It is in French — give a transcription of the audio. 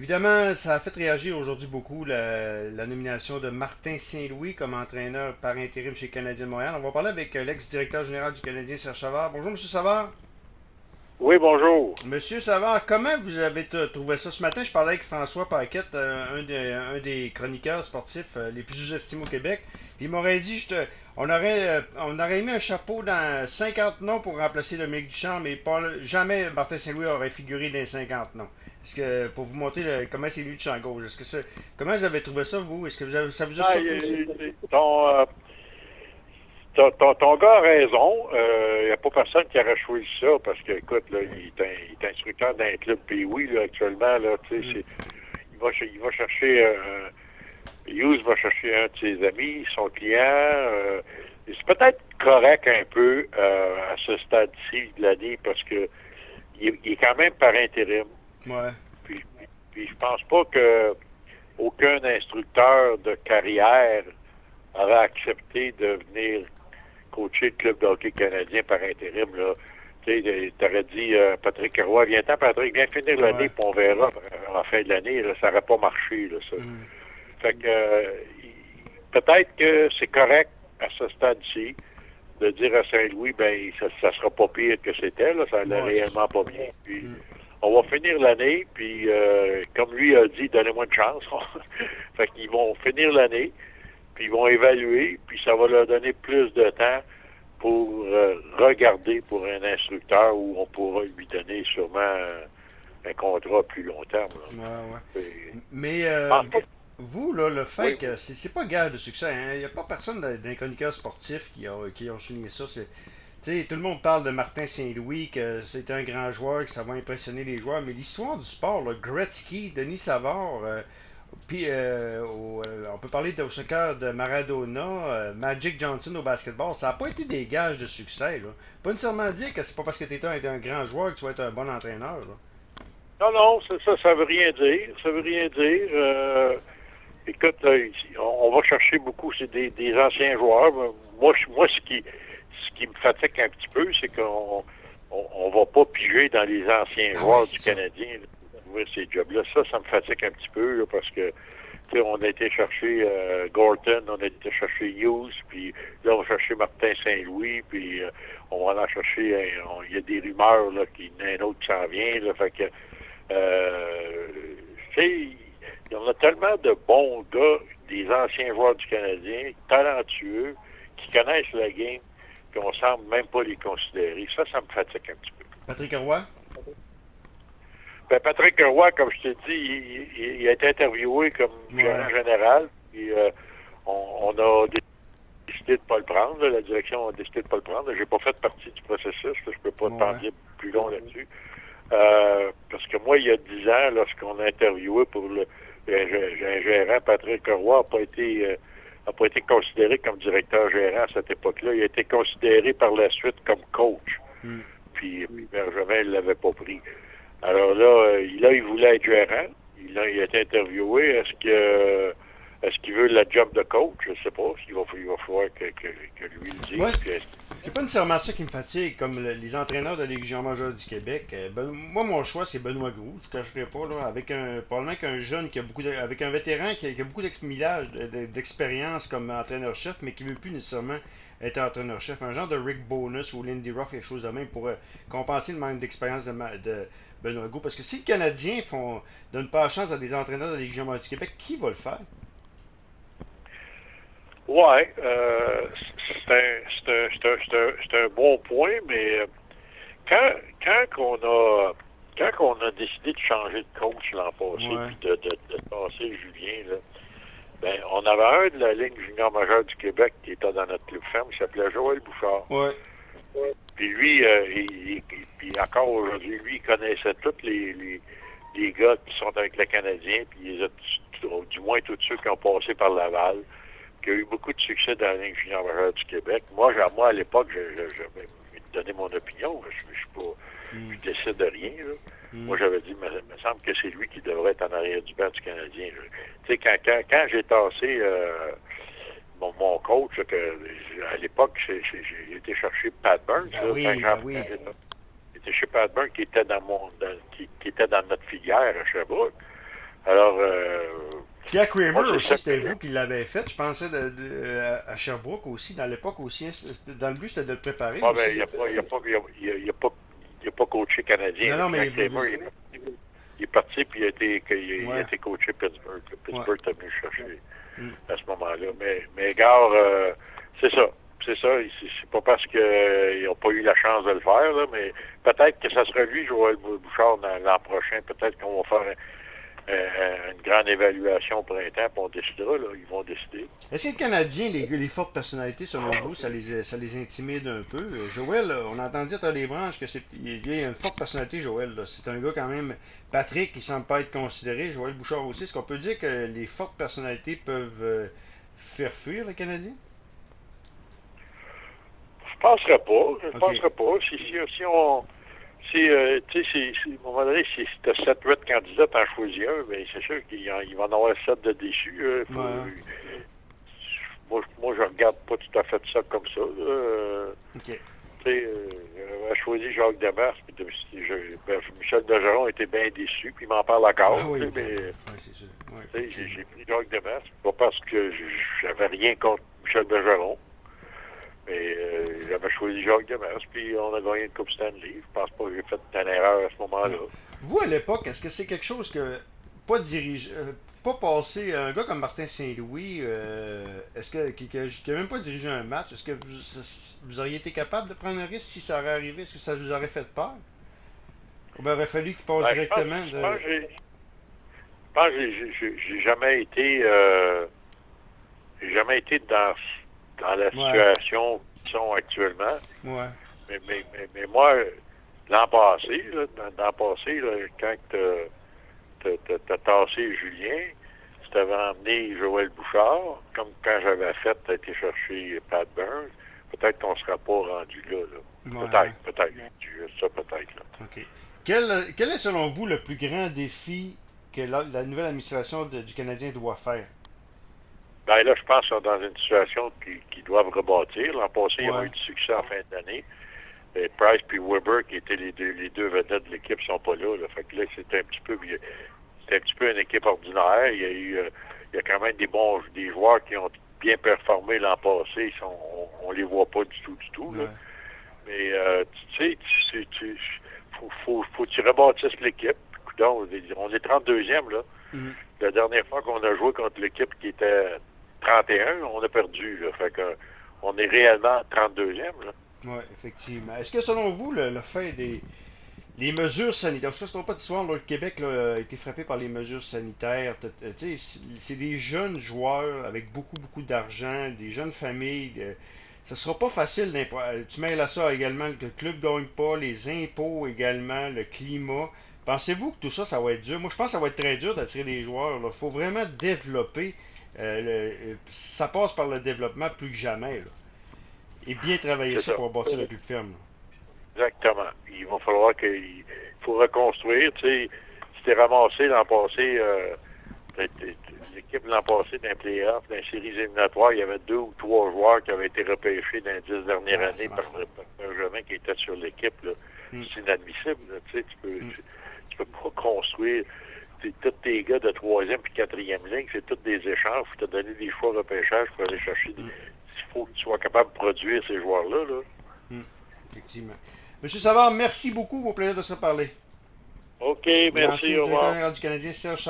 Évidemment, ça a fait réagir aujourd'hui beaucoup la, nomination de Martin Saint-Louis comme entraîneur par intérim chez Canadien de Montréal. On va parler avec l'ex-directeur général du Canadien, Serge Savard. Bonjour, M. Savard. Oui, bonjour. Monsieur Savard, comment vous avez trouvé ça? Ce matin? Je parlais avec François Paquette, euh, un, des, chroniqueurs sportifs euh, les plus sous-estimés au Québec. Il m'aurait dit, je on, aurait, euh, on aurait mis un chapeau dans 50 noms pour remplacer le mec du champ, mais pas, jamais Martin Saint-Louis aurait figuré dans 50 noms. Est-ce que, pour vous montrer comment c'est lui de champ gauche, est-ce que comment vous avez trouvé ça, vous? Est-ce que vous avez, ça vous a surpris? ton, gars a raison. Il euh, n'y a pas personne qui aurait choisi ça parce que, écoute, là, il, est instructeur d'un club oui, là, actuellement. Là, mm. il, va, il va chercher. Euh, Hughes va chercher un de ses amis, son client. Euh, c'est peut-être correct un peu à ce stade-ci de l'année parce que il, est quand même par intérim. Ouais. Puis, puis, je pense pas que aucun instructeur de carrière aurait accepté de venir coacher le club de hockey canadien par intérim. Là. Tu aurais dit euh, Patrick Roy, viens-t'en, Patrick, viens finir l'année, puis on verra euh, en fin de l'année. Ça n'aurait pas marché, là, ça. Mm. Fait que euh, peut-être que c'est correct à ce stade-ci de dire à Saint-Louis, ben ça, ça sera pas pire que c'était, là, ça allait réellement pas bien. Puis mm. On va finir l'année, puis comme lui a dit, donnez-moi une chance. fait qu'ils vont finir l'année puis ils vont évaluer, puis ça va leur donner plus de temps pour euh, regarder pour un instructeur où on pourra lui donner sûrement un contrat plus long terme. Mais euh, vous, là, le fait que c'est pas gage de succès, il hein. n'y a pas personne d'un chroniqueur sportif qui a, qui a souligné ça. Tout le monde parle de Martin Saint-Louis, que c'est un grand joueur, que ça va impressionner les joueurs, mais l'histoire du sport, là, Gretzky, Denis Savard, euh, puis, euh, euh, on peut parler de soccer de Maradona, Magic Johnson au basketball. Ça n'a pas été des gages de succès. Là. Pas nécessairement dire que c'est pas parce que tu es un, grand joueur que tu vas être un bon entraîneur. Non, non, ça, ça veut rien dire. Ça veut rien dire. écoute, on va chercher beaucoup c'est des, anciens joueurs. Moi, moi ce, qui, qui me fatigue un petit peu, c'est qu'on on, va pas piger dans les anciens ah joueurs du Canadien ces jobs-là. Ça, ça me fatigue un petit peu parce que on a été chercher euh, Gorton, on a été chercher Hughes, puis là, on va chercher Martin Saint-Louis, puis euh, on va en chercher, il y a des rumeurs là, qu'il y en a un autre qui s'en vient, là, fait que, euh, il y en a tellement de bons gars, des anciens joueurs du Canadien, talentueux, qui connaissent la game, qu'on semble même pas les considérer. Ça, ça me fatigue un petit peu. Patrick Roy? Ben, Patrick Roy, comme je t'ai dit, il, a été interviewé comme gérant général. Puis, euh, on, a décidé de ne pas le prendre. La direction a décidé de ne pas le prendre. J'ai pas fait partie du processus. Je peux pas te parler plus long là-dessus. Euh, parce que moi, il y a dix ans, lorsqu'on a interviewé pour le, gérant, Patrick Roy n'a pas été euh, a pas été considéré comme directeur gérant à cette époque-là. Il a été considéré par la suite comme coach. Hmm. Puis, puis Bergevin ne l'avait pas pris. Alors là, euh, là, il voulait être gérant. Il a, il a été interviewé. Est-ce que est-ce qu'il veut la job de coach? Je sais pas. Il va, il va falloir que, que, que lui le dise. c'est pas nécessairement ça qui me fatigue, comme les entraîneurs de Légion majeure du Québec. Euh, ben, moi, mon choix, c'est Benoît Groux. Je ne cacherai pas, là, avec un, probablement qu'un jeune qui a beaucoup avec un vétéran qui a, beaucoup d'expérience comme entraîneur-chef, mais qui ne veut plus nécessairement être entraîneur-chef. Un genre de Rick Bonus ou Lindy Ruff, quelque chose de même, pour euh, compenser le manque d'expérience de, de Benoît Gros. Parce que si les Canadiens font donnent pas la chance à des entraîneurs de la Légion du Québec, qui va le faire? Oui, euh, c'est un, bon point, mais euh, quand, quand on a quand on a décidé de changer de coach l'an passé, puis de, de, passer Julien, là, ben, on avait un de la ligne junior majeure du Québec qui était dans notre club ferme, qui s'appelait Joël Bouchard. Ouais. Puis lui, euh, il, puis encore aujourd'hui, lui, il connaissait tous les, les, gars qui sont avec le Canadien, puis du moins tous ceux qui ont passé par Laval, qui ont eu beaucoup de succès dans la ligne junior du Québec. Moi, moi à l'époque, je, je, je, donner mon opinion. Je, je, suis pas, mm. je décide de rien. Là. Mm. Moi, j'avais dit, il me, semble que c'est lui qui devrait être en arrière du banc du Canadien. Tu sais, quand, quand, quand j'ai tassé euh, mon, mon, coach, que, à l'époque, j'ai été chercher Pat Burns. Ah oui, ben oui. J'étais chez Pat Burns qui était dans mon qui, qui, était dans notre filière à Sherbrooke. Alors. Euh, Pierre Kramer aussi, c'était vous qui l'avez fait. Je pensais de, à Sherbrooke aussi, dans l'époque aussi. Hein, dans le but, c'était de le préparer. Ah, ben, il pas, a pas, a pas, pas, coaché canadien. Non, non, mais. Il, est parti, puis il a été, il, a été coaché Pittsburgh. Pittsburgh t'a venu chercher mm. à ce moment-là. Mais, mais Gare, euh, c'est ça c'est ça. C'est pas parce qu'ils n'ont pas eu la chance de le faire, là, mais peut-être que ça sera lui, Joël Bouchard, l'an prochain. Peut-être qu'on va faire une grande évaluation au printemps, puis on décidera. Là, ils vont décider. Est-ce que les Canadiens, les, les, fortes personnalités, selon vous, ça les, ça les intimide un peu? Joël, on a entendu à les branches que c'est il y a une forte personnalité, Joël. C'est un gars quand même. Patrick, qui semble pas être considéré. Joël Bouchard aussi. Est-ce qu'on peut dire que les fortes personnalités peuvent euh, faire fuir les Canadiens? Je penserais pas. Je ne penserais pas. Si, si, si on. Euh, tu sais, si, à un moment donné, si tu as 7-8 candidats, tu en choisis un, bien, c'est sûr qu'il va en avoir 7 de déçus. Euh, moi, moi, je regarde pas tout à fait ça comme ça. Euh, Tu sais, j'avais choisi Jacques Demers, puis ben, Michel Bergeron était bien déçu, puis il m'en parle encore. Ah, oui, mais, c'est sûr. j'ai pris Jacques Demers, pas parce que j'avais rien contre Michel Bergeron. Mais euh, j'avais choisi Jacques Demers, puis on a gagné une Coupe Stanley. Je pense pas que j'ai fait une erreur à ce moment-là. Vous, à l'époque, est-ce que c'est quelque chose que. Pas dirige, euh, pas passer. Un gars comme Martin Saint-Louis, euh, est-ce que qui n'a même pas dirigé un match, est-ce que vous, auriez été capable de prendre un risque si ça aurait arrivé? Est-ce que ça vous aurait fait peur? Ou bien aurait fallu qu'il passe ben, directement je pense, de. Je pense que j'ai jamais été. J'ai jamais été dans dans la situation qu'ils sont actuellement. Ouais. Mais, mais, mais, moi, l'an passé, l'an passé, là, quand tu as tassé Julien, tu t'avais emmené Joël Bouchard, comme quand j'avais fait, tu as été chercher Pat Burns, peut-être qu'on ne sera pas rendu là. Peut-être, peut-être. Ça, peut-être. Là. OK. Quel, quel, est, selon vous, le plus grand défi que la, la nouvelle administration du Canadien doit faire? Ben là, je pense qu'ils sont dans une situation qu'ils doivent rebâtir. L'an passé, il y a eu du succès en fin d'année. Price et Weber, qui étaient les deux, les deux vedettes de l'équipe, sont pas là, là. Fait que là, c'est un petit peu c'est un petit peu une équipe ordinaire. Il y a eu euh, il y a quand même des bons des joueurs qui ont bien performé l'an passé. Ils on, on, les voit pas du tout, du tout. Là. Mais euh, tu sais, tu, tu, faut, faut, faut que tu rebâtisses l'équipe. On est 32e là. Mm-hmm. La dernière fois qu'on a joué contre l'équipe qui était 31, on a perdu. On est réellement 32e. Oui, effectivement. Est-ce que selon vous, le, des les mesures sanitaires, parce que c'est pas d'histoire, le Québec a été frappé par les mesures sanitaires. C'est des jeunes joueurs avec beaucoup, beaucoup d'argent, des jeunes familles. Ce ça sera pas facile Tu mêles à ça également que le club gagne pas, les impôts également, le climat. Pensez-vous que tout ça, ça va être dur? Moi, je pense que ça va être très dur d'attirer des joueurs. Il faut vraiment développer euh, euh, ça passe par le développement plus que jamais. Et bien travailler ça, pour bâtir le club ferme. Exactement. Il va falloir qu'il faut reconstruire. Tu sais, c'était ramassé l'an passé, euh, l'équipe l'an passé d'un playoff, d'un série éliminatoire, il y avait deux ou trois joueurs qui avaient été repêchés dans les dix dernières années par, un jeune qui était sur l'équipe. Hmm. C'est inadmissible. Tu sais, tu peux, hmm. tu peux pas construire tous tes gars de troisième puis quatrième ligne, c'est tous des échanges. Tu as donné des choix de repêchage pour aller chercher des. Il faut que tu sois capable de produire ces joueurs-là. Là. Hmm. Effectivement. Monsieur Savard, merci beaucoup. Au plaisir de se parler. OK, merci. Merci, directeur du Canadien, Serge